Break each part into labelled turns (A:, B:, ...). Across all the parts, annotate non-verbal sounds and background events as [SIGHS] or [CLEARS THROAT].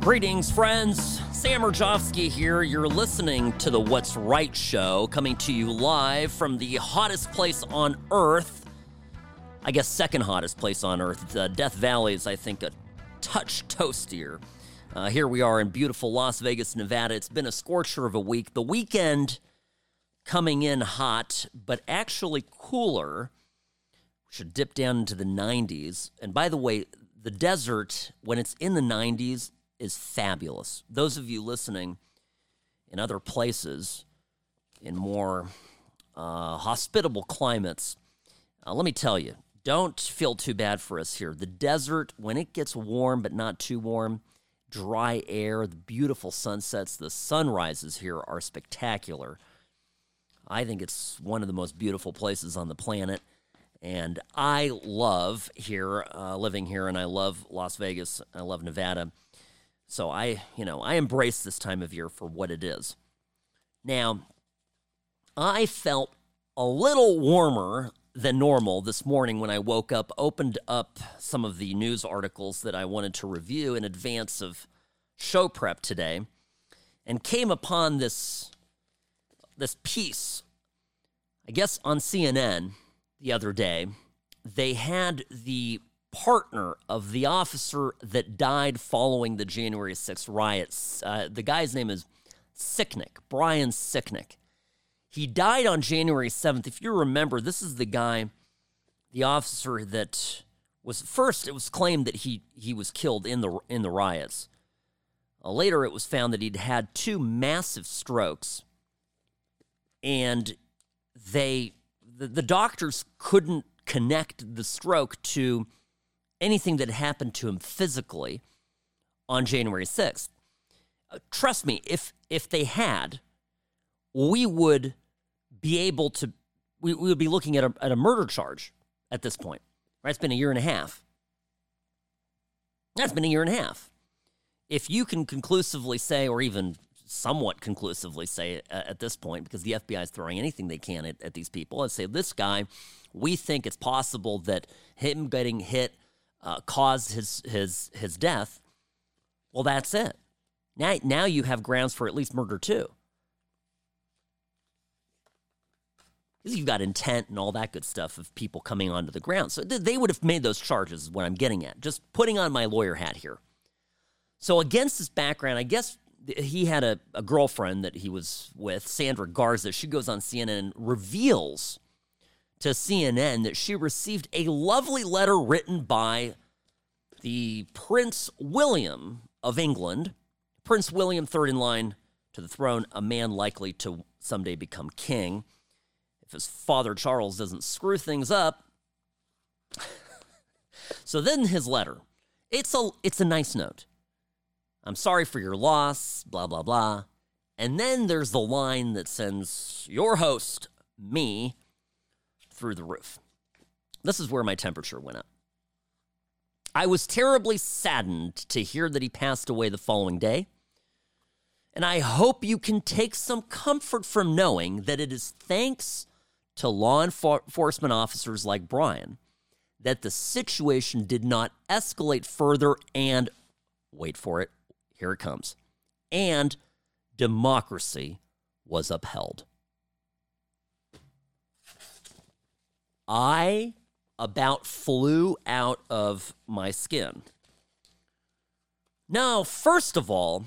A: Greetings, friends. Sam Mirejovsky here. You're listening to the What's Right show, coming to you live from the hottest place on earth. I guess second hottest place on earth. Uh, Death Valley is, I think, a touch toastier. Uh, here we are in beautiful Las Vegas, Nevada. It's been a scorcher of a week. The weekend coming in hot, but actually cooler. Should dip down into the 90s. And by the way, the desert, when it's in the 90s, is fabulous. Those of you listening in other places, in more uh, hospitable climates, uh, let me tell you, don't feel too bad for us here. The desert, when it gets warm but not too warm, dry air, the beautiful sunsets, the sunrises here are spectacular. I think it's one of the most beautiful places on the planet. And I love here, uh, living here, and I love Las Vegas. I love Nevada. So I, you know, I embrace this time of year for what it is. Now, I felt a little warmer than normal this morning when I woke up, opened up some of the news articles that I wanted to review in advance of show prep today, and came upon this this piece, I guess on CNN the other day. They had the partner of the officer that died following the January 6th riots. Uh, the guy's name is Sicknick, Brian Sicknick. He died on January 7th. If you remember, this is the guy, the officer that was first it was claimed that he he was killed in the in the riots. Uh, later it was found that he'd had two massive strokes and they the, the doctors couldn't connect the stroke to anything that happened to him physically on January 6th. Uh, trust me, if if they had, we would be able to we, we would be looking at a, at a murder charge at this point. Right? It's been a year and a half. That's been a year and a half. If you can conclusively say, or even somewhat conclusively say uh, at this point, because the FBI is throwing anything they can at, at these people, and say, this guy, we think it's possible that him getting hit uh, caused his his his death, well, that's it. Now, now you have grounds for at least murder too. You've got intent and all that good stuff of people coming onto the ground. So they would have made those charges, is what I'm getting at. Just putting on my lawyer hat here. So, against this background, I guess he had a, a girlfriend that he was with, Sandra Garza. She goes on CNN and reveals to CNN that she received a lovely letter written by the Prince William of England, Prince William, third in line to the throne, a man likely to someday become king. If his father Charles doesn't screw things up. [LAUGHS] so then his letter. It's a it's a nice note. I'm sorry for your loss, blah blah blah. And then there's the line that sends your host, me, through the roof. This is where my temperature went up. I was terribly saddened to hear that he passed away the following day. And I hope you can take some comfort from knowing that it is thanks to law enforcement officers like Brian that the situation did not escalate further and, wait for it, here it comes, and democracy was upheld. I about flew out of my skin. Now, first of all,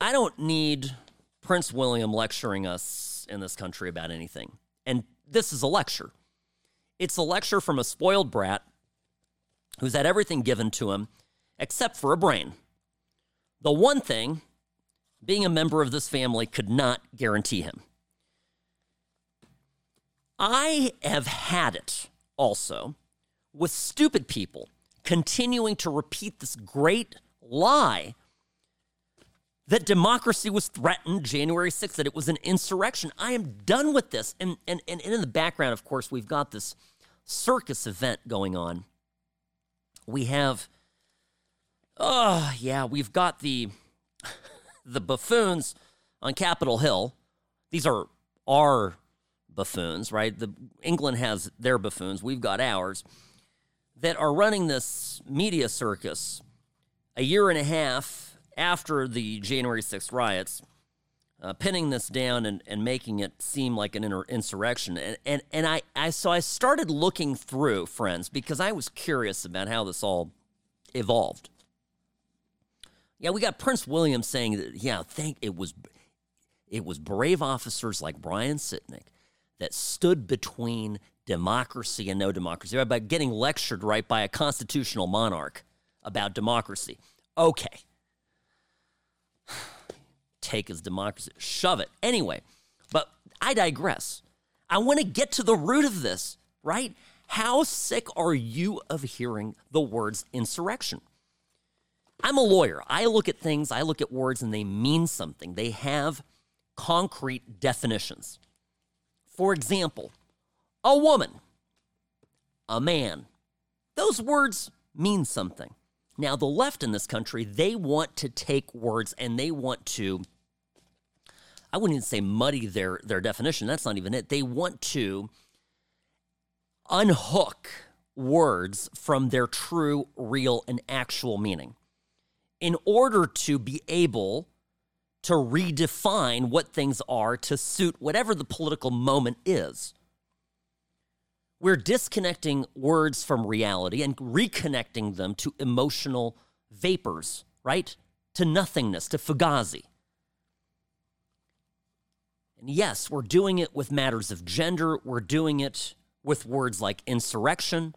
A: I don't need Prince William lecturing us in this country about anything. And this is a lecture. It's a lecture from a spoiled brat who's had everything given to him except for a brain. The one thing being a member of this family could not guarantee him. I have had it also with stupid people continuing to repeat this great lie that democracy was threatened January 6th, that it was an insurrection. I am done with this. And, and, and in the background, of course, we've got this circus event going on. We have, oh, yeah, we've got the, the buffoons on Capitol Hill. These are our buffoons, right? The England has their buffoons, we've got ours, that are running this media circus a year and a half after the January 6th riots, uh, pinning this down and, and making it seem like an inter- insurrection. And, and, and I, I, so I started looking through, friends, because I was curious about how this all evolved. Yeah, we got Prince William saying that, yeah, think it was it was brave officers like Brian Sicknick that stood between democracy and no democracy by getting lectured right by a constitutional monarch about democracy. Okay. [SIGHS] Take his democracy, shove it. Anyway, but I digress. I want to get to the root of this, right? How sick are you of hearing the words insurrection? I'm a lawyer. I look at things, I look at words, and they mean something. They have concrete definitions. For example, a woman, a man. Those words mean something. Now, the left in this country, they want to take words and they want to, I wouldn't even say muddy their, their definition. That's not even it. They want to unhook words from their true, real, and actual meaning in order to be able to redefine what things are to suit whatever the political moment is. We're disconnecting words from reality and reconnecting them to emotional vapors, right? To nothingness, to fugazi. And yes, we're doing it with matters of gender, we're doing it with words like insurrection.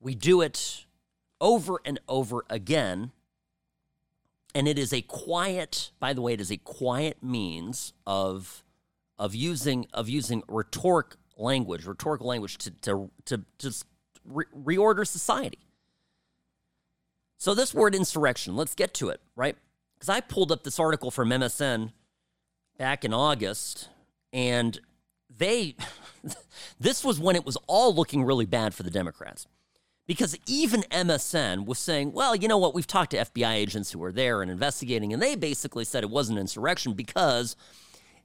A: We do it over and over again. And it is a quiet, by the way, it is a quiet means of of using of using rhetoric language, rhetorical language to to to just re- reorder society. So this word insurrection, let's get to it, right? Because I pulled up this article from MSN back in August, and they [LAUGHS] this was when it was all looking really bad for the Democrats. Because even MSN was saying, well, you know what, we've talked to FBI agents who were there and investigating, and they basically said it wasn't insurrection because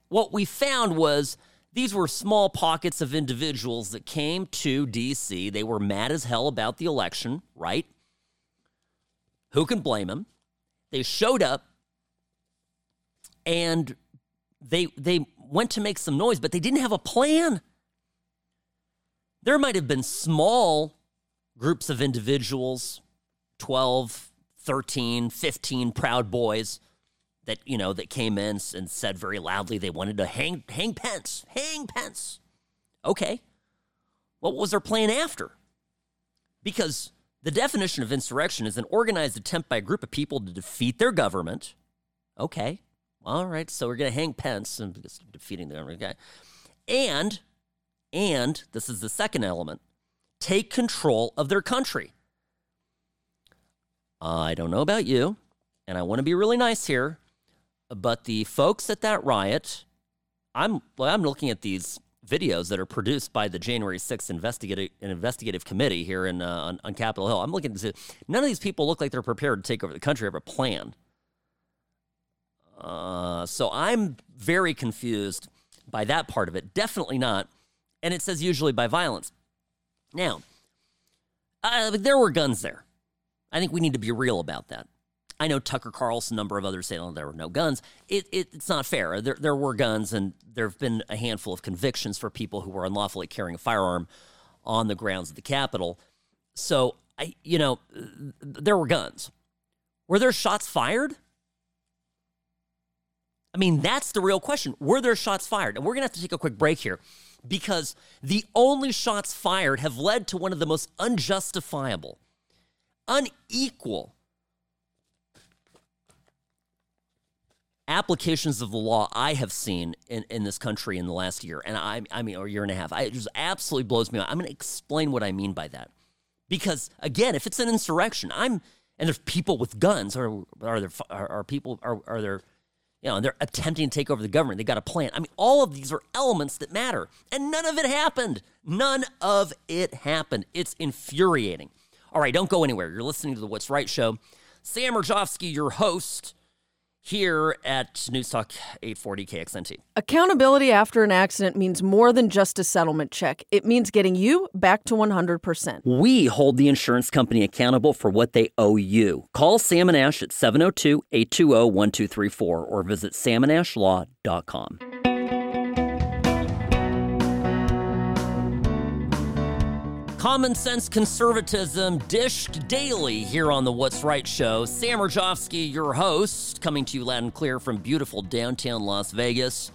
A: what we found was these were small pockets of individuals that came to DC. They were mad as hell about the election, right? Who can blame them? They showed up and they they went to make some noise, but they didn't have a plan. There might have been small groups of individuals 12 13 15 proud boys that you know that came in and said very loudly they wanted to hang hang pence hang pence. Okay. What was their plan after? Because the definition of insurrection is an organized attempt by a group of people to defeat their government. Okay. All right. So we're going to hang pence and defeating the government. Okay. And and this is the second element take control of their country. I don't know about you, and I want to be really nice here, but the folks at that riot, I'm well, I'm looking at these videos that are produced by the January 6th investigative investigative committee here in uh, on, on Capitol Hill. I'm looking to see none of these people look like they're prepared to take over the country, have a plan. Uh, so I'm very confused by that part of it. Definitely not. And it says usually by violence. Now, uh, there were guns there. I think we need to be real about that. I know Tucker Carlson, a number of others say, oh, there were no guns. It, it, it's not fair. There, there were guns, and there have been a handful of convictions for people who were unlawfully carrying a firearm on the grounds of the Capitol. So, I, you know, there were guns. Were there shots fired? I mean, that's the real question. Were there shots fired? And we're going to have to take a quick break here because the only shots fired have led to one of the most unjustifiable, unequal applications of the law I have seen in, in this country in the last year, and I, I mean, or year and a half. I, it just absolutely blows me out. I'm going to explain what I mean by that. Because again, if it's an insurrection, I'm and there's people with guns, or are there are, are people are, are there you know, they're attempting to take over the government. They got a plan. I mean, all of these are elements that matter, and none of it happened. None of it happened. It's infuriating. All right, don't go anywhere. You're listening to the What's Right show. Sam Mirejovsky, your host, here at News Talk 840 KXNT.
B: Accountability after an accident means more than just a settlement check. It means getting you back to 100%.
A: We hold the insurance company accountable for what they owe you. Call Sam and Ash at 702 820 1234 or visit samandashlaw.com. Common sense conservatism dished daily here on the What's Right show. Sam Mirejovsky, your host, coming to you loud and clear from beautiful downtown Las Vegas.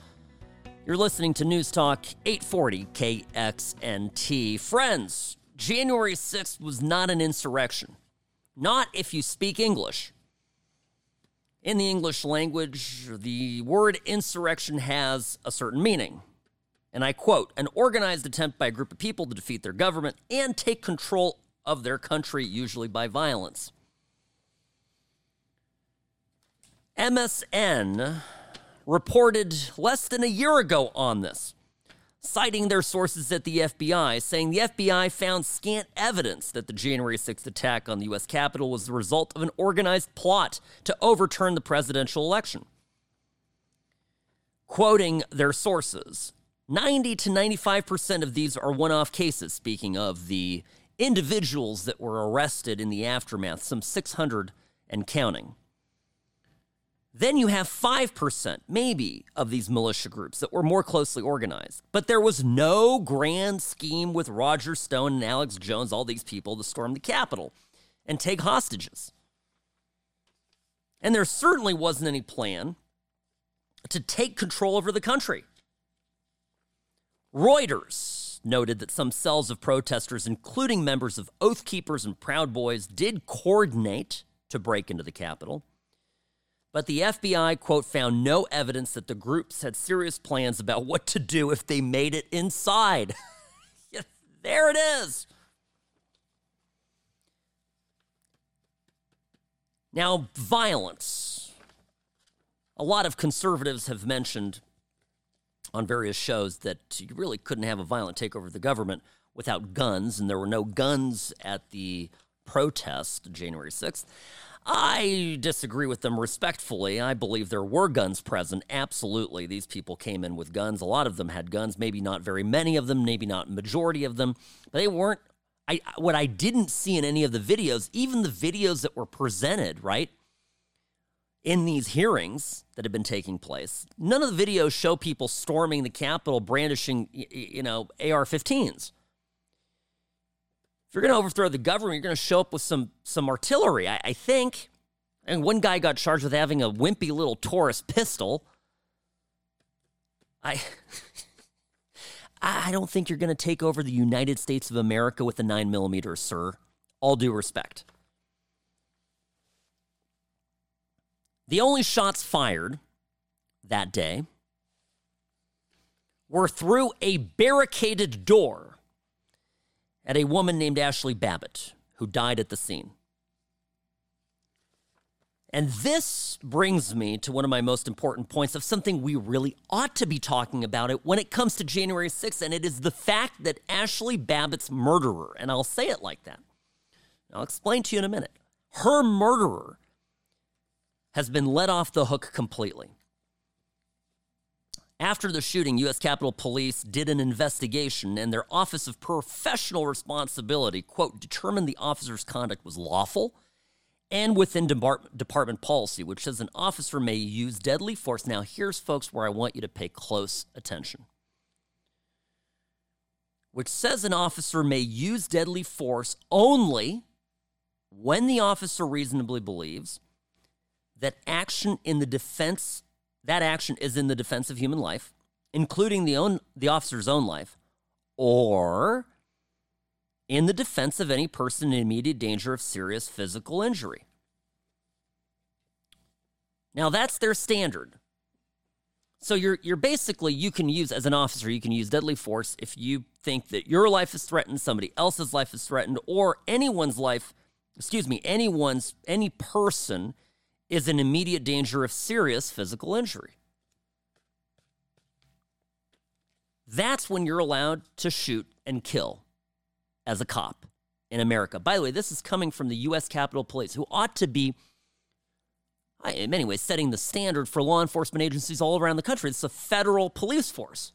A: You're listening to News Talk 840 KXNT. Friends, January 6th was not an insurrection. Not if you speak English. In the English language, the word insurrection has a certain meaning and I quote, an organized attempt by a group of people to defeat their government and take control of their country, usually by violence. MSN reported less than a year ago on this, citing their sources at the FBI, saying the FBI found scant evidence that the January 6th attack on the U.S. Capitol was the result of an organized plot to overturn the presidential election. Quoting their sources, 90 to 95% of these are one off cases, speaking of the individuals that were arrested in the aftermath, some 600 and counting. Then you have 5%, maybe, of these militia groups that were more closely organized. But there was no grand scheme with Roger Stone and Alex Jones, all these people, to storm the Capitol and take hostages. And there certainly wasn't any plan to take control over the country. Reuters noted that some cells of protesters, including members of Oath Keepers and Proud Boys, did coordinate to break into the Capitol. But the FBI, quote, found no evidence that the groups had serious plans about what to do if they made it inside. [LAUGHS] there it is. Now, violence. A lot of conservatives have mentioned on various shows that you really couldn't have a violent takeover of the government without guns, and there were no guns at the protest January 6th. I disagree with them respectfully. I believe there were guns present. Absolutely. These people came in with guns. A lot of them had guns, maybe not very many of them, maybe not majority of them. But they weren't I what I didn't see in any of the videos, even the videos that were presented, right? In these hearings that have been taking place, none of the videos show people storming the Capitol brandishing, you know, AR 15s. If you're going to overthrow the government, you're going to show up with some some artillery, I, I think. And one guy got charged with having a wimpy little Taurus pistol. I. [LAUGHS] I don't think you're going to take over the United States of America with a 9 millimeter, sir. All due respect. The only shots fired that day were through a barricaded door at a woman named Ashli Babbitt, who died at the scene. And this brings me to one of my most important points of something we really ought to be talking about it when it comes to January 6th, and it is the fact that Ashli Babbitt's murderer, and I'll say it like that. I'll explain to you in a minute. Her murderer has been let off the hook completely. After the shooting, U.S. Capitol Police did an investigation, and their Office of Professional Responsibility, quote, determined the officer's conduct was lawful and within department policy, which says an officer may use deadly force. Now, here's, folks, where I want you to pay close attention. Which says an officer may use deadly force only when the officer reasonably believes that action in the defense that action is in the defense of human life, including the own the officer's own life, or in the defense of any person in immediate danger of serious physical injury. Now that's their standard. So you're you're basically you can use as an officer you can use deadly force if you think that your life is threatened, somebody else's life is threatened, or anyone's life, excuse me, anyone's any person is in immediate danger of serious physical injury. That's when you're allowed to shoot and kill as a cop in America. By the way, this is coming from the U.S. Capitol Police, who ought to be, in many ways, setting the standard for law enforcement agencies all around the country. It's a federal police force.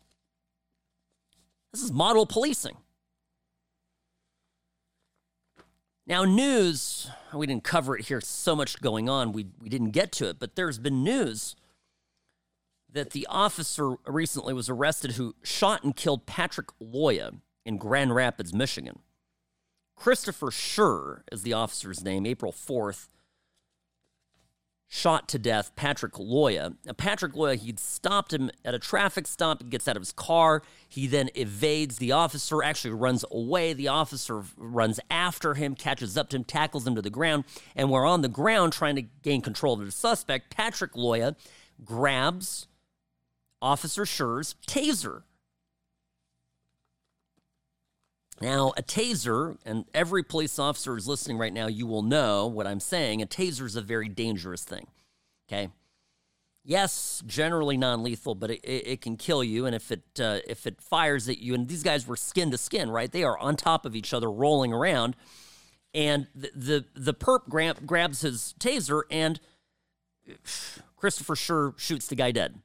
A: This is model policing. Now, news, we didn't cover it here, so much going on, we, we didn't get to it, but there's been news that the officer recently was arrested who shot and killed Patrick Lyoya in Grand Rapids, Michigan. Christopher Schurr is the officer's name, April 4th shot to death Patrick Lyoya. Now, Patrick Lyoya, he'd stopped him at a traffic stop, He gets out of his car. He then evades the officer, actually runs away. The officer runs after him, catches up to him, tackles him to the ground. And we're on the ground trying to gain control of the suspect. Patrick Lyoya grabs Officer Schurr's taser Now, a taser, and every police officer is listening right now, you will know what I'm saying. A taser is a very dangerous thing. Okay. Yes, generally non-lethal, but it, it, it can kill you. And if it uh, if it fires at you, and these guys were skin to skin, right? They are on top of each other, rolling around, and the the, the perp grab, grabs his taser, and Christopher Schurr shoots the guy dead.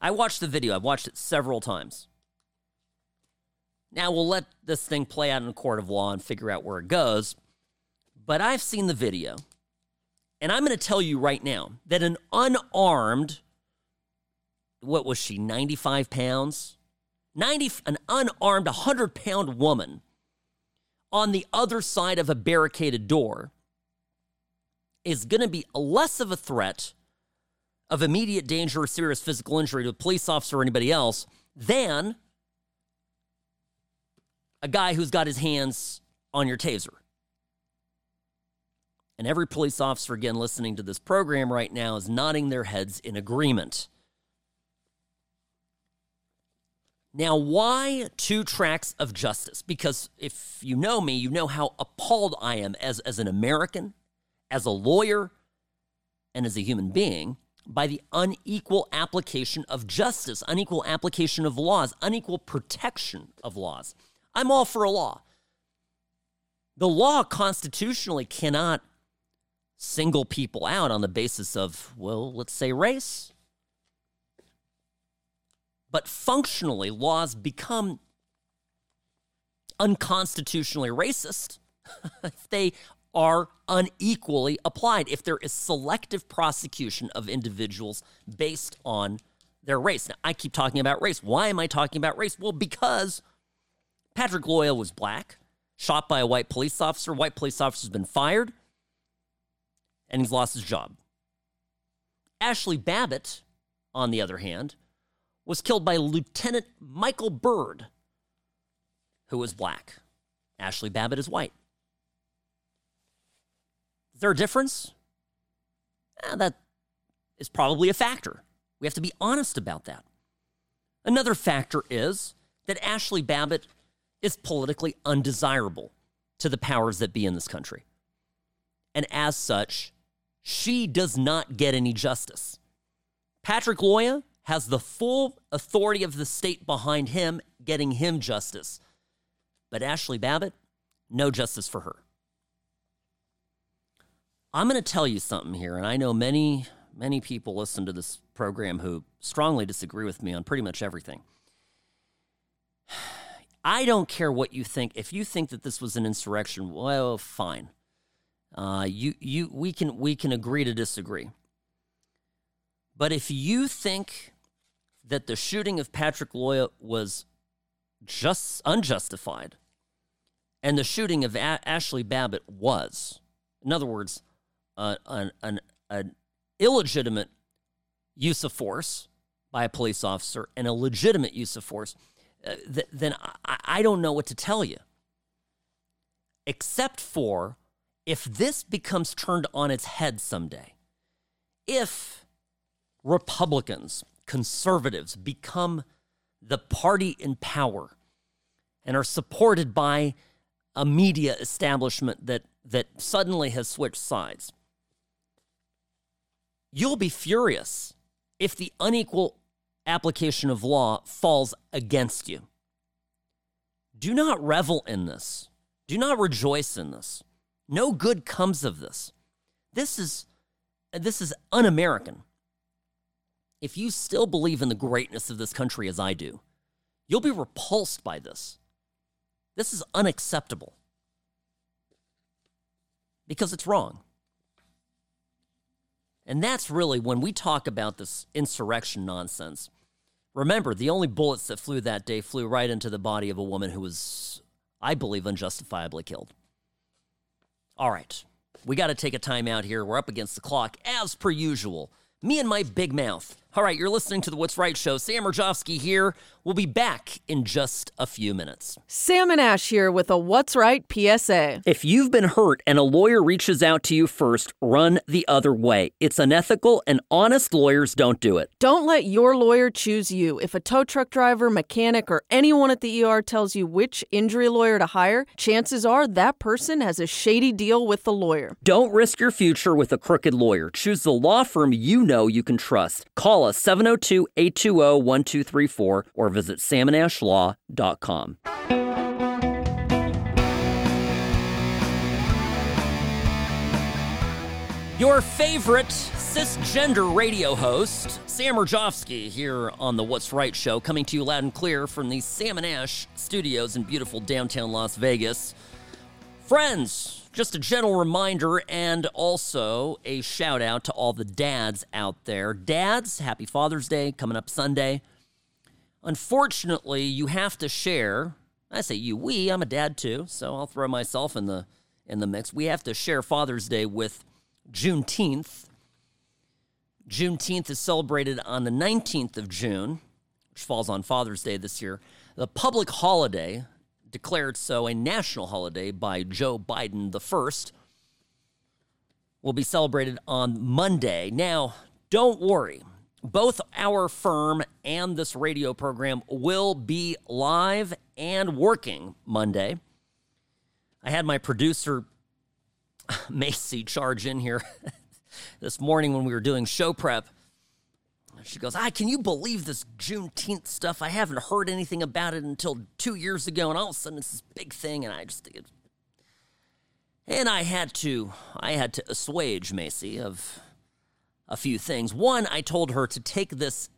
A: I watched the video. I've watched it several times. Now we'll let this thing play out in a court of law and figure out where it goes. But I've seen the video. And I'm going to tell you right now that an unarmed, what was she, 95 pounds? 90, an unarmed 100 pound woman on the other side of a barricaded door is going to be less of a threat of immediate danger or serious physical injury to a police officer or anybody else than a guy who's got his hands on your taser. And every police officer, again, listening to this program right now is nodding their heads in agreement. Now, why two tracks of justice? Because if you know me, you know how appalled I am as, as an American, as a lawyer, and as a human being by the unequal application of justice, unequal application of laws, unequal protection of laws. I'm all for a law. The law constitutionally cannot single people out on the basis of, well, let's say race. But functionally, laws become unconstitutionally racist [LAUGHS] if they are unequally applied, if there is selective prosecution of individuals based on their race. Now, I keep talking about race. Why am I talking about race? Well, because Patrick Lyoya was black, shot by a white police officer. White police officer's been fired, and he's lost his job. Ashli Babbitt, on the other hand, was killed by Lieutenant Michael Byrd, who was black. Ashli Babbitt is white. Is there a difference? Eh, that is probably a factor. We have to be honest about that. Another factor is that Ashli Babbitt is politically undesirable to the powers that be in this country. And as such, she does not get any justice. Patrick Lyoya has the full authority of the state behind him getting him justice. But Ashli Babbitt, no justice for her. I'm going to tell you something here, and I know many, many people listen to this program who strongly disagree with me on pretty much everything. I don't care what you think. If you think that this was an insurrection, well, fine. Uh, you, you, we can, we can agree to disagree. But if you think that the shooting of Patrick Lyoya was just unjustified, and the shooting of a- Ashli Babbitt was, in other words, uh, an, an, an illegitimate use of force by a police officer and a legitimate use of force, uh, th- then I, I don't know what to tell you. Except for if this becomes turned on its head someday, if Republicans, conservatives become the party in power and are supported by a media establishment that, that suddenly has switched sides, you'll be furious if the unequal application of law falls against you. Do not revel in this. Do not rejoice in this. No good comes of this. This is this is un American. If you still believe in the greatness of this country as I do, you'll be repulsed by this. This is unacceptable because it's wrong. And that's really when we talk about this insurrection nonsense. Remember, the only bullets that flew that day flew right into the body of a woman who was, I believe, unjustifiably killed. All right, we got to take a time out here. We're up against the clock, as per usual. Me and my big mouth. All right, you're listening to the What's Right show. Sam Mirejovsky here. We'll be back in just a few minutes.
B: Sam and Ash here with a What's Right PSA.
A: If you've been hurt and a lawyer reaches out to you first, run the other way. It's unethical, and honest lawyers don't do it.
B: Don't let your lawyer choose you. If a tow truck driver, mechanic, or anyone at the ER tells you which injury lawyer to hire, chances are that person has a shady deal with the lawyer.
A: Don't risk your future with a crooked lawyer. Choose the law firm you know you can trust. Call us 702 820 1234 or visit samandashlaw.com. Your favorite cisgender radio host, Sam Mirejovsky, here on the What's Right show, coming to you loud and clear from the Sam and Ash studios in beautiful downtown Las Vegas. Friends, just a gentle reminder and also a shout out to all the dads out there. Dads, happy Father's Day coming up Sunday. Unfortunately, you have to share. I say you, we, I'm a dad too, so I'll throw myself in the in the mix. We have to share Father's Day with Juneteenth. Juneteenth is celebrated on the 19th of June, which falls on Father's Day this year. The public holiday, declared so a national holiday by Joe Biden the first, will be celebrated on Monday. Now, don't worry. Both our firm and this radio program will be live and working Monday. I had my producer [LAUGHS] Macy charge in here [LAUGHS] this morning when we were doing show prep. She goes, "I can you believe this Juneteenth stuff? I haven't heard anything about it until two years ago, and all of a sudden it's this big thing." And I just, it, and I had to, I had to assuage Macy of a few things. One, I told her to take this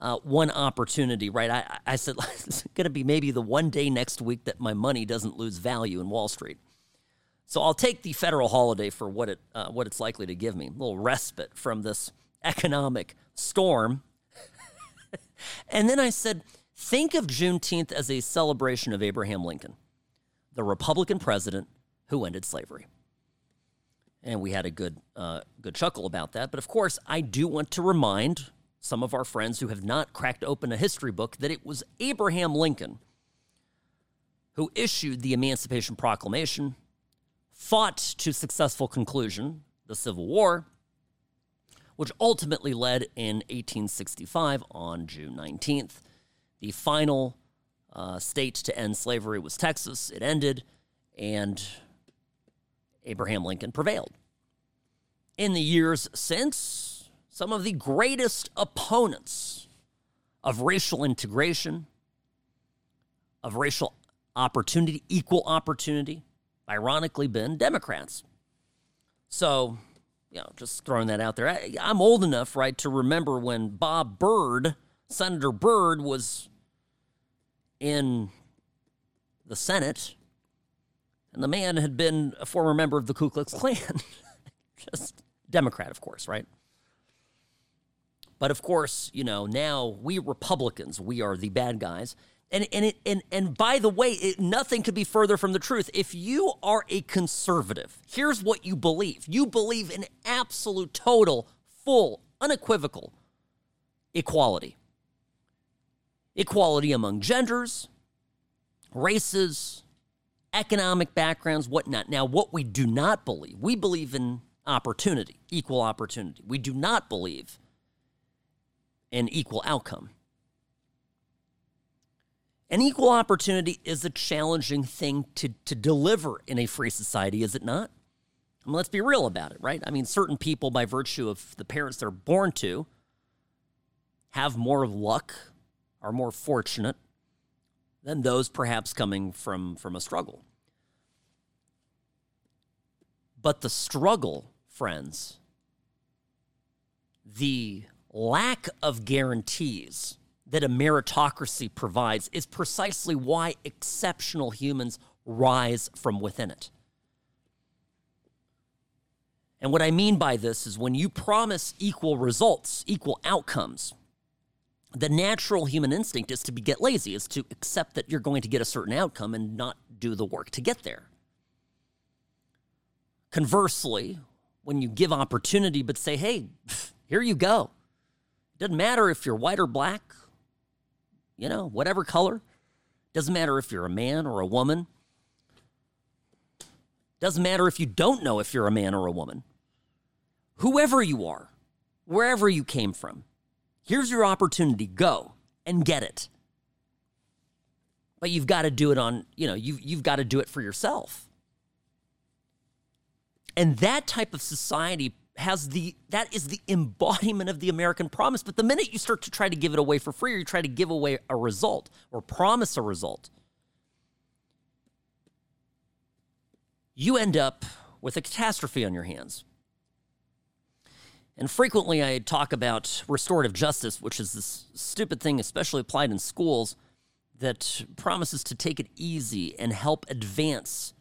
A: uh, one opportunity, right? I, I said it's going to be maybe the one day next week that my money doesn't lose value in Wall Street. So I'll take the federal holiday for what it uh, what it's likely to give me, a little respite from this economic storm. [LAUGHS] and then I said, think of Juneteenth as a celebration of Abraham Lincoln, the Republican president who ended slavery. And we had a good uh, good chuckle about that. But of course, I do want to remind some of our friends who have not cracked open a history book that it was Abraham Lincoln who issued the Emancipation Proclamation fought to successful conclusion the Civil War, which ultimately led in 1865 on June 19th. The final uh, state to end slavery was Texas. It ended, and Abraham Lincoln prevailed. In the years since, some of the greatest opponents of racial integration, of racial opportunity, equal opportunity, ironically been Democrats. So, you know, just throwing that out there. I, am old enough, right, to remember when Bob Byrd, Senator Byrd, was in the Senate, and the man had been a former member of the Ku Klux Klan. [LAUGHS] just Democrat, of course, right? But of course, you know, now we Republicans, we are the bad guys. And and it, and and by the way, it, nothing could be further from the truth. If you are a conservative, here's what you believe: you believe in absolute, total, full, unequivocal equality. Equality among genders, races, economic backgrounds, whatnot. Now, what we do not believe, we believe in opportunity, equal opportunity. We do not believe in equal outcome. An equal opportunity is a challenging thing to, to deliver in a free society, is it not? I mean, let's be real about it, right? I mean, certain people, by virtue of the parents they're born to, have more luck, are more fortunate than those perhaps coming from, from a struggle. But the struggle, friends, the lack of guarantees that a meritocracy provides is precisely why exceptional humans rise from within it. And what I mean by this is when you promise equal results, equal outcomes, the natural human instinct is to be, get lazy, is to accept that you're going to get a certain outcome and not do the work to get there. Conversely, when you give opportunity but say, hey, [LAUGHS] here you go. It doesn't matter if you're white or black, you know, whatever color. Doesn't matter if you're a man or a woman. Doesn't matter if you don't know if you're a man or a woman. Whoever you are, wherever you came from, here's your opportunity. Go and get it. But you've got to do it on, you know, you've, you've got to do it for yourself. And that type of society has the that is the embodiment of the American promise. But the minute you start to try to give it away for free, or you try to give away a result or promise a result, you end up with a catastrophe on your hands. And frequently I talk about restorative justice, which is this stupid thing, especially applied in schools, that promises to take it easy and help advance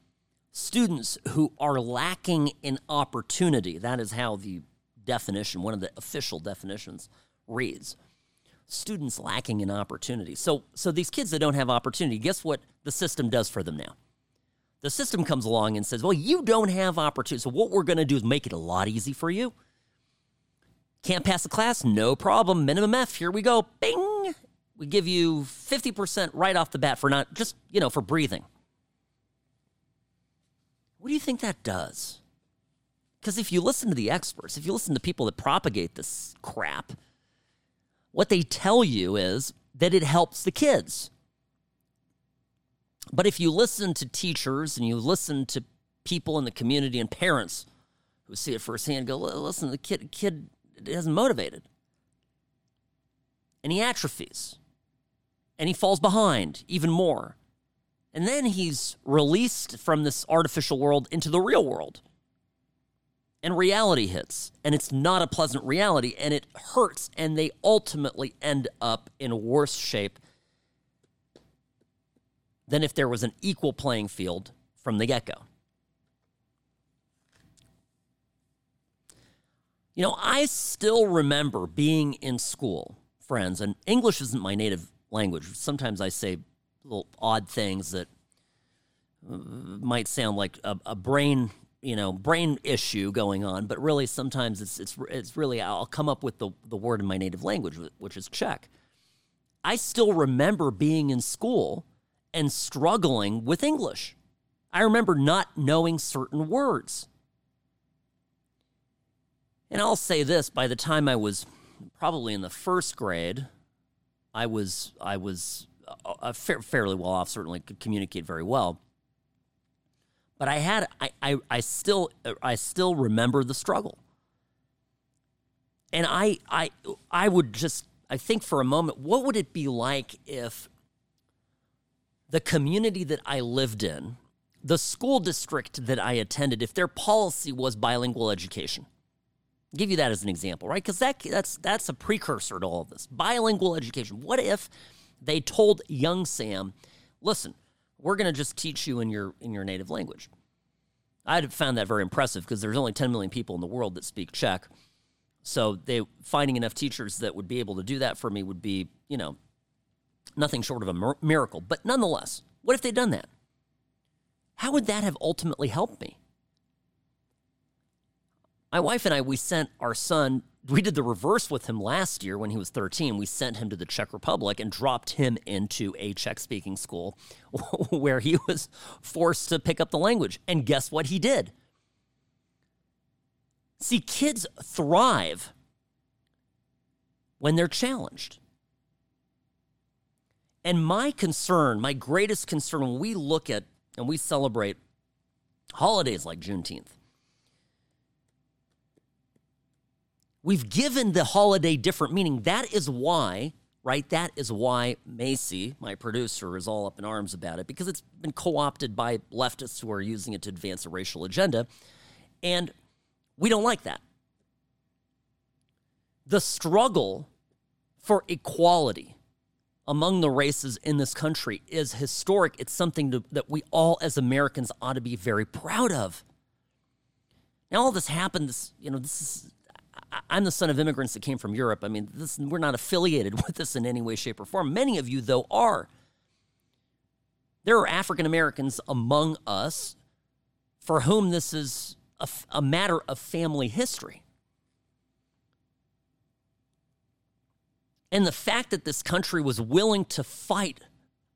A: students who are lacking in opportunity. That is how the definition, one of the official definitions, reads. Students lacking in opportunity. So, so these kids that don't have opportunity, guess what the system does for them now? The system comes along and says, "Well, you don't have opportunity. So what we're going to do is make it a lot easy for you. Can't pass the class? No problem. Minimum F. Here we go. Bing. We give you 50% right off the bat for not just, you know, for breathing. What do you think that does? Because if you listen to the experts, if you listen to people that propagate this crap, what they tell you is that it helps the kids. But if you listen to teachers and you listen to people in the community and parents who see it firsthand, go, listen, the kid, kid isn't motivated. And he atrophies. And he falls behind even more. And then he's released from this artificial world into the real world. And reality hits. And it's not a pleasant reality. And it hurts. And they ultimately end up in worse shape than if there was an equal playing field from the get go. You know, I still remember being in school, friends, and English isn't my native language. Sometimes I say little odd things that uh, might sound like a, a, brain, you know, brain issue going on, but really sometimes it's it's it's really I'll come up with the the word in my native language, which is Czech. I still remember being in school and struggling with English. I remember not knowing certain words. And I'll say this: by the time I was probably in the first grade, I was I was uh, fairly well off, certainly could communicate very well. But I had, I, I, I still, I still remember the struggle. And I, I, I would just, I think for a moment, what would it be like if the community that I lived in, the school district that I attended, if their policy was bilingual education? I'll give you that as an example, right? Because that, that's, that's a precursor to all of this. Bilingual education. What if they told young Sam, listen, we're going to just teach you in your in your native language. I found that very impressive because there's only 10 million people in the world that speak Czech. So they finding enough teachers that would be able to do that for me would be, you know, nothing short of a miracle. But nonetheless, what if they'd done that? How would that have ultimately helped me? My wife and I, we sent our son we did the reverse with him last year when he was 13. We sent him to the Czech Republic and dropped him into a Czech speaking school [LAUGHS] where he was forced to pick up the language. And guess what he did? See, kids thrive when they're challenged. And my concern, my greatest concern when we look at and we celebrate holidays like Juneteenth, We've given the holiday different meaning. That is why, right? That is why Macy, my producer, is all up in arms about it because it's been co opted by leftists who are using it to advance a racial agenda. And we don't like that. The struggle for equality among the races in this country is historic. It's something to, that we all as Americans ought to be very proud of. Now, all this happened, this, you know, this is, I'm the son of immigrants that came from Europe. I mean, this, we're not affiliated [LAUGHS] with this in any way, shape, or form. Many of you, though, are. There are African Americans among us for whom this is a, a matter of family history. And the fact that this country was willing to fight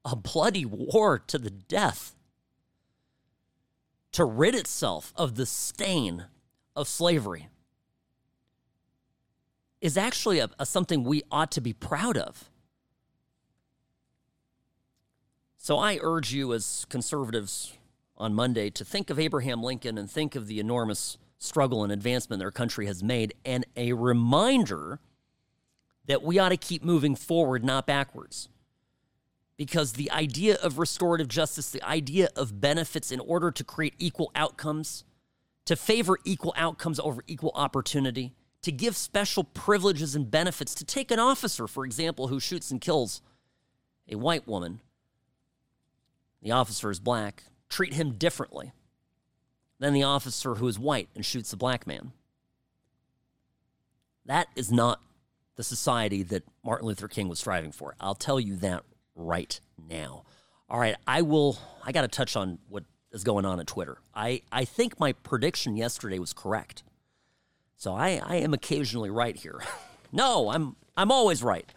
A: a bloody war to the death to rid itself of the stain of slavery is actually a, a, something we ought to be proud of. So I urge you, as conservatives on Monday, to think of Abraham Lincoln and think of the enormous struggle and advancement their country has made, and a reminder that we ought to keep moving forward, not backwards. Because the idea of restorative justice, the idea of benefits in order to create equal outcomes, to favor equal outcomes over equal opportunity, to give special privileges and benefits, to take an officer, for example, who shoots and kills a white woman, the officer is black, treat him differently than the officer who is white and shoots a black man. That is not the society that Martin Luther King was striving for. I'll tell you that right now. All right, I will I got to touch on what is going on at Twitter. I I think my prediction yesterday was correct. So I I am occasionally right here. [LAUGHS] no, I'm I'm always right.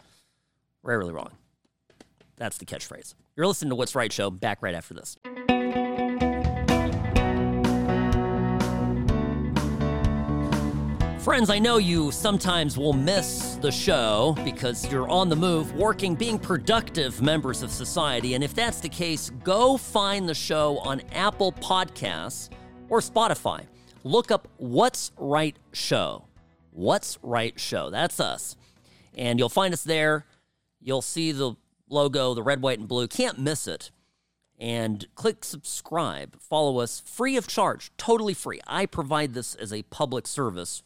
A: Rarely wrong. That's the catchphrase. You're listening to What's Right show. Back right after this. Friends, I know you sometimes will miss the show because you're on the move, working, being productive members of society. And if that's the case, go find the show on Apple Podcasts or Spotify. Look up What's Right Show. What's Right Show. That's us. And you'll find us there. You'll see the logo, the red, white, and blue. Can't miss it. And click subscribe. Follow us free of charge, totally free. I provide this as a public service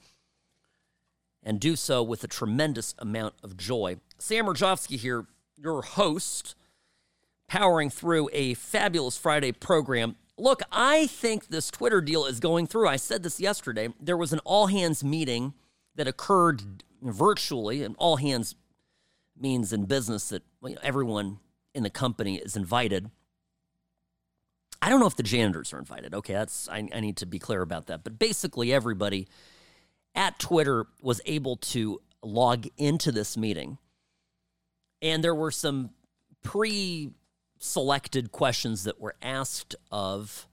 A: and do so with a tremendous amount of joy. Sam Mirejovsky here, your host, powering through a fabulous Friday program. Look, I think this Twitter deal is going through. I said this yesterday. There was an all hands meeting that occurred virtually, and all hands means in business that everyone in the company is invited. I don't know if the janitors are invited. Okay, that's I, I need to be clear about that. But basically, everybody at Twitter was able to log into this meeting. And there were some pre selected questions that were asked of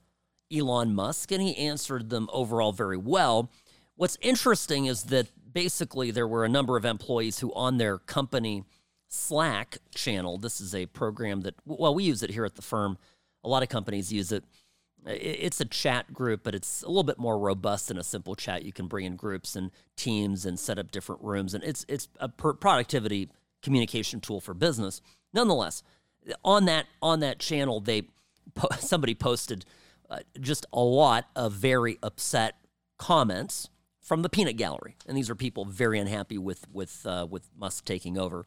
A: Elon Musk, and he answered them overall very well. What's interesting is that basically there were a number of employees who, on their company Slack channel, this is a program that, well, we use it here at the firm. A lot of companies use it it's a chat group, but it's a little bit more robust than a simple chat. You can bring in groups and teams and set up different rooms, and it's it's a productivity communication tool for business. Nonetheless, on that on that channel, they [LAUGHS] somebody posted uh, just a lot of very upset comments from the peanut gallery, and these are people very unhappy with with uh, with Musk taking over.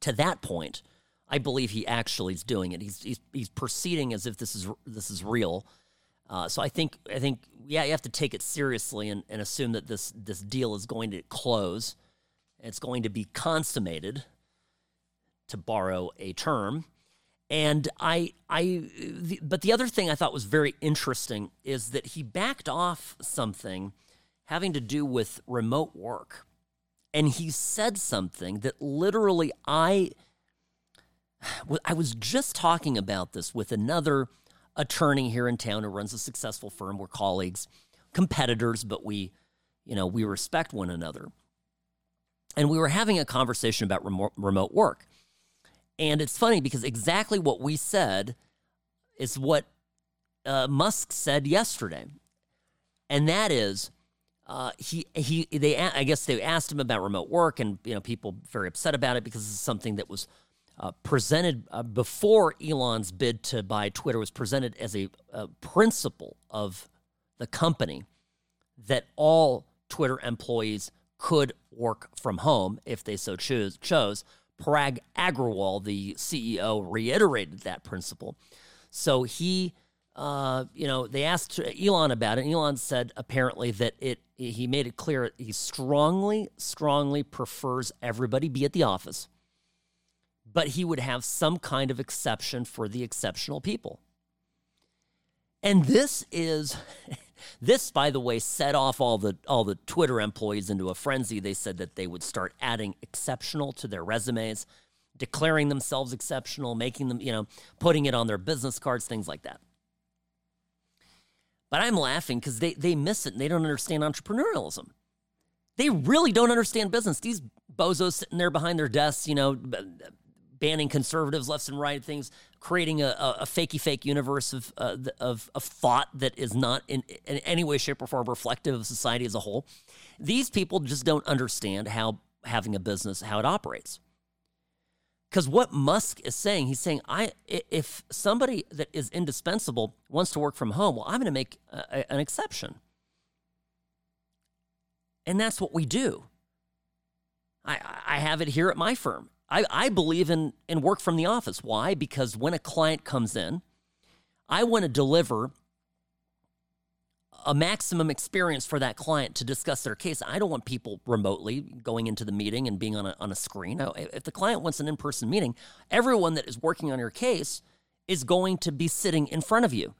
A: To that point I believe he actually is doing it. He's he's, he's proceeding as if this is this is real. Uh, so I think I think yeah, you have to take it seriously and, and assume that this this deal is going to close. It's going to be consummated, to borrow a term. And I I the, but the other thing I thought was very interesting is that he backed off something having to do with remote work. And he said something that literally I I was just talking about this with another attorney here in town who runs a successful firm. We're colleagues, competitors, but we, you know, we respect one another. And we were having a conversation about remote, remote work. And it's funny because exactly what we said is what uh, Musk said yesterday. And that is, uh, he he they I guess they asked him about remote work, and you know people very upset about it because it's something that was uh, presented uh, before Elon's bid to buy Twitter was presented as a, a, principle of the company that all Twitter employees could work from home if they so choose, chose. Parag Agrawal, the CEO, reiterated that principle. So he, uh, you know, they asked Elon about it. And Elon said apparently that it. He made it clear he strongly, strongly prefers everybody be at the office, but he would have some kind of exception for the exceptional people. And this is. [LAUGHS] This, by the way, set off all the all the Twitter employees into a frenzy. They said that they would start adding exceptional to their resumes, declaring themselves exceptional, making them, you know, putting it on their business cards, things like that. But I'm laughing because they they miss it and they don't understand entrepreneurialism. They really don't understand business. These bozos sitting there behind their desks, you know, banning conservatives left and right, things, creating a, a, a fakey fake universe of, uh, of, of thought that is not in, in any way, shape, or form reflective of society as a whole. These people just don't understand how having a business, how it operates. Because what Musk is saying, he's saying, I if somebody that is indispensable wants to work from home, well, I'm going to make a, an exception. And that's what we do. I, I have it here at my firm. I, I believe in, in work from the office. Why? Because when a client comes in, I want to deliver a maximum experience for that client to discuss their case. I don't want people remotely going into the meeting and being on a, on a screen. If the client wants an in person meeting, everyone that is working on your case is going to be sitting in front of you.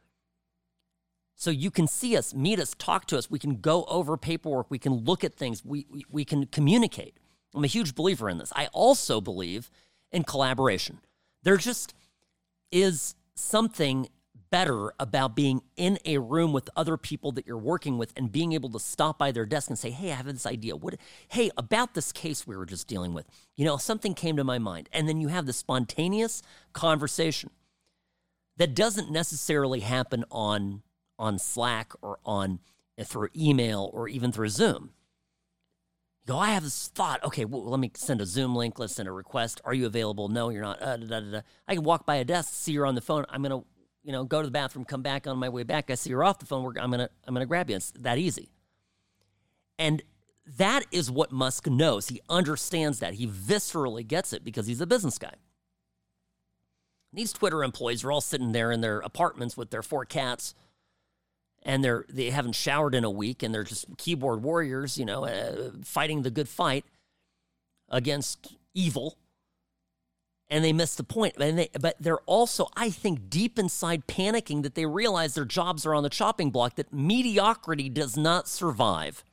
A: So you can see us, meet us, talk to us. We can go over paperwork. We can look at things. We, we, we can communicate. I'm a huge believer in this. I also believe in collaboration. There just is something better about being in a room with other people that you're working with and being able to stop by their desk and say, "Hey, I have this idea. What hey, about this case we were just dealing with. You know, something came to my mind." And then you have the spontaneous conversation that doesn't necessarily happen on on Slack or on through email or even through Zoom go, I have this thought. Okay, well, let me send a Zoom link. Let's send a request. Are you available? No, you're not. Uh, da, da, da. I can walk by a desk, see you're on the phone. I'm gonna, you know, go to the bathroom, come back on my way back. I see you're off the phone. I'm gonna, I'm gonna grab you. It's that easy. And that is what Musk knows. He understands that. He viscerally gets it because he's a business guy. These Twitter employees are all sitting there in their apartments with their four cats and they're they haven't showered in a week and they're just keyboard warriors, you know, uh, fighting the good fight against evil. And they miss the point. And they, but they're also, I think, deep inside panicking that they realize their jobs are on the chopping block, that mediocrity does not survive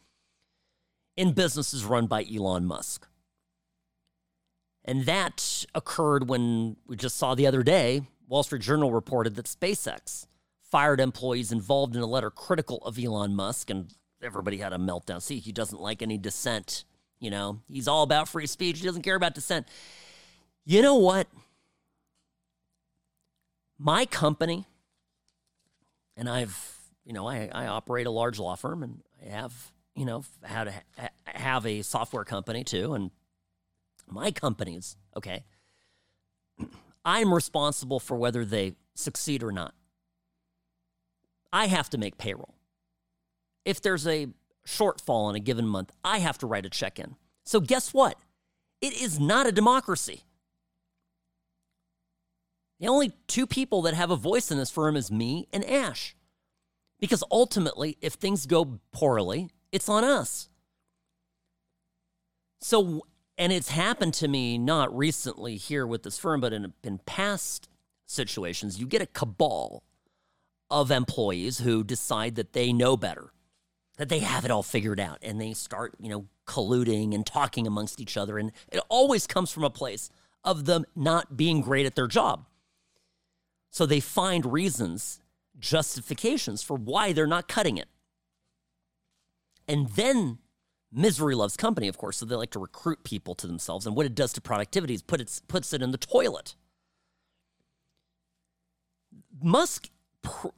A: in businesses run by Elon Musk. And that occurred when we just saw the other day, Wall Street Journal reported that SpaceX fired employees involved in a letter critical of Elon Musk, and everybody had a meltdown. See, he doesn't like any dissent. You know, he's all about free speech. He doesn't care about dissent. You know what? My company, and I've, you know, I, I operate a large law firm, and I have, you know, had a, have a software company too, and my companies, okay, [CLEARS THROAT] I'm responsible for whether they succeed or not. I have to make payroll. If there's a shortfall in a given month, I have to write a check in. So, guess what? It is not a democracy. The only two people that have a voice in this firm is me and Ash. Because ultimately, if things go poorly, it's on us. So, and it's happened to me not recently here with this firm, but in, in past situations, you get a cabal of employees who decide that they know better, that they have it all figured out, and they start, you know, colluding and talking amongst each other. And it always comes from a place of them not being great at their job. So they find reasons, justifications for why they're not cutting it. And then misery loves company, of course, so they like to recruit people to themselves. And what it does to productivity is put it, puts it in the toilet. Musk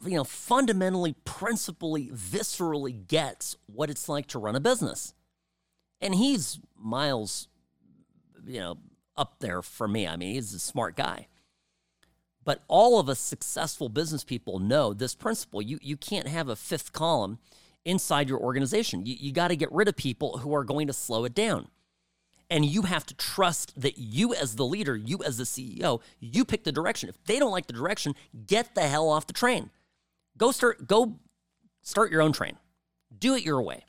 A: you know, fundamentally, principally, viscerally gets what it's like to run a business. And he's miles, you know, up there for me. I mean, he's a smart guy. But all of us successful business people know this principle. You, you can't have a fifth column inside your organization. You, you got to get rid of people who are going to slow it down. And you have to trust that you, as the leader, you, as the CEO, you pick the direction. If they don't like the direction, get the hell off the train. Go start, go start your own train. Do it your way.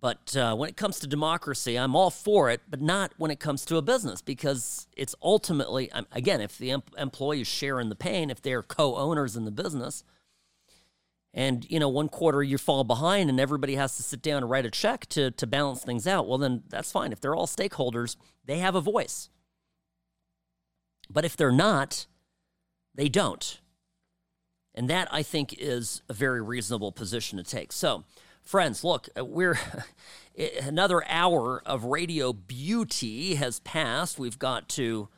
A: But uh, when it comes to democracy, I'm all for it, but not when it comes to a business because it's ultimately, again, if the em- employees share in the pain, if they're co owners in the business, and you know one quarter you fall behind and everybody has to sit down and write a check to, to balance things out well then that's fine if they're all stakeholders they have a voice but if they're not they don't and that i think is a very reasonable position to take so Friends, look, uh, we're [LAUGHS] another hour of radio beauty has passed. We've got to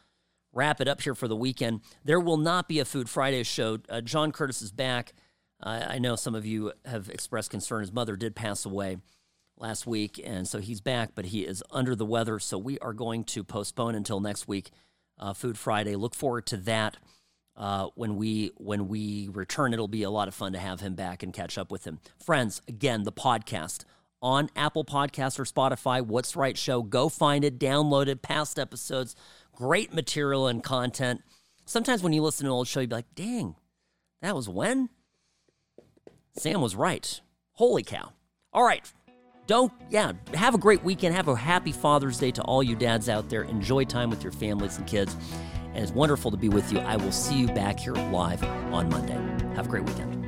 A: wrap it up here for the weekend. There will not be a Food Friday show. Uh, John Curtis is back. Uh, I know some of you have expressed concern. His mother did pass away last week, and so he's back, but he is under the weather. So we are going to postpone until next week, uh, Food Friday. Look forward to that. Uh, when we when we return. It'll be a lot of fun to have him back and catch up with him. Friends, again, the podcast on Apple Podcasts or Spotify. What's Right Show. Go find it, download it. Past episodes, great material and content. Sometimes when you listen to an old show, you'd be like, "Dang, that was when." Sam was right. Holy cow! All right. Don't, yeah, have a great weekend. Have a happy Father's Day to all you dads out there. Enjoy time with your families and kids and it's wonderful to be with you. I will see you back here live on Monday. Have a great weekend.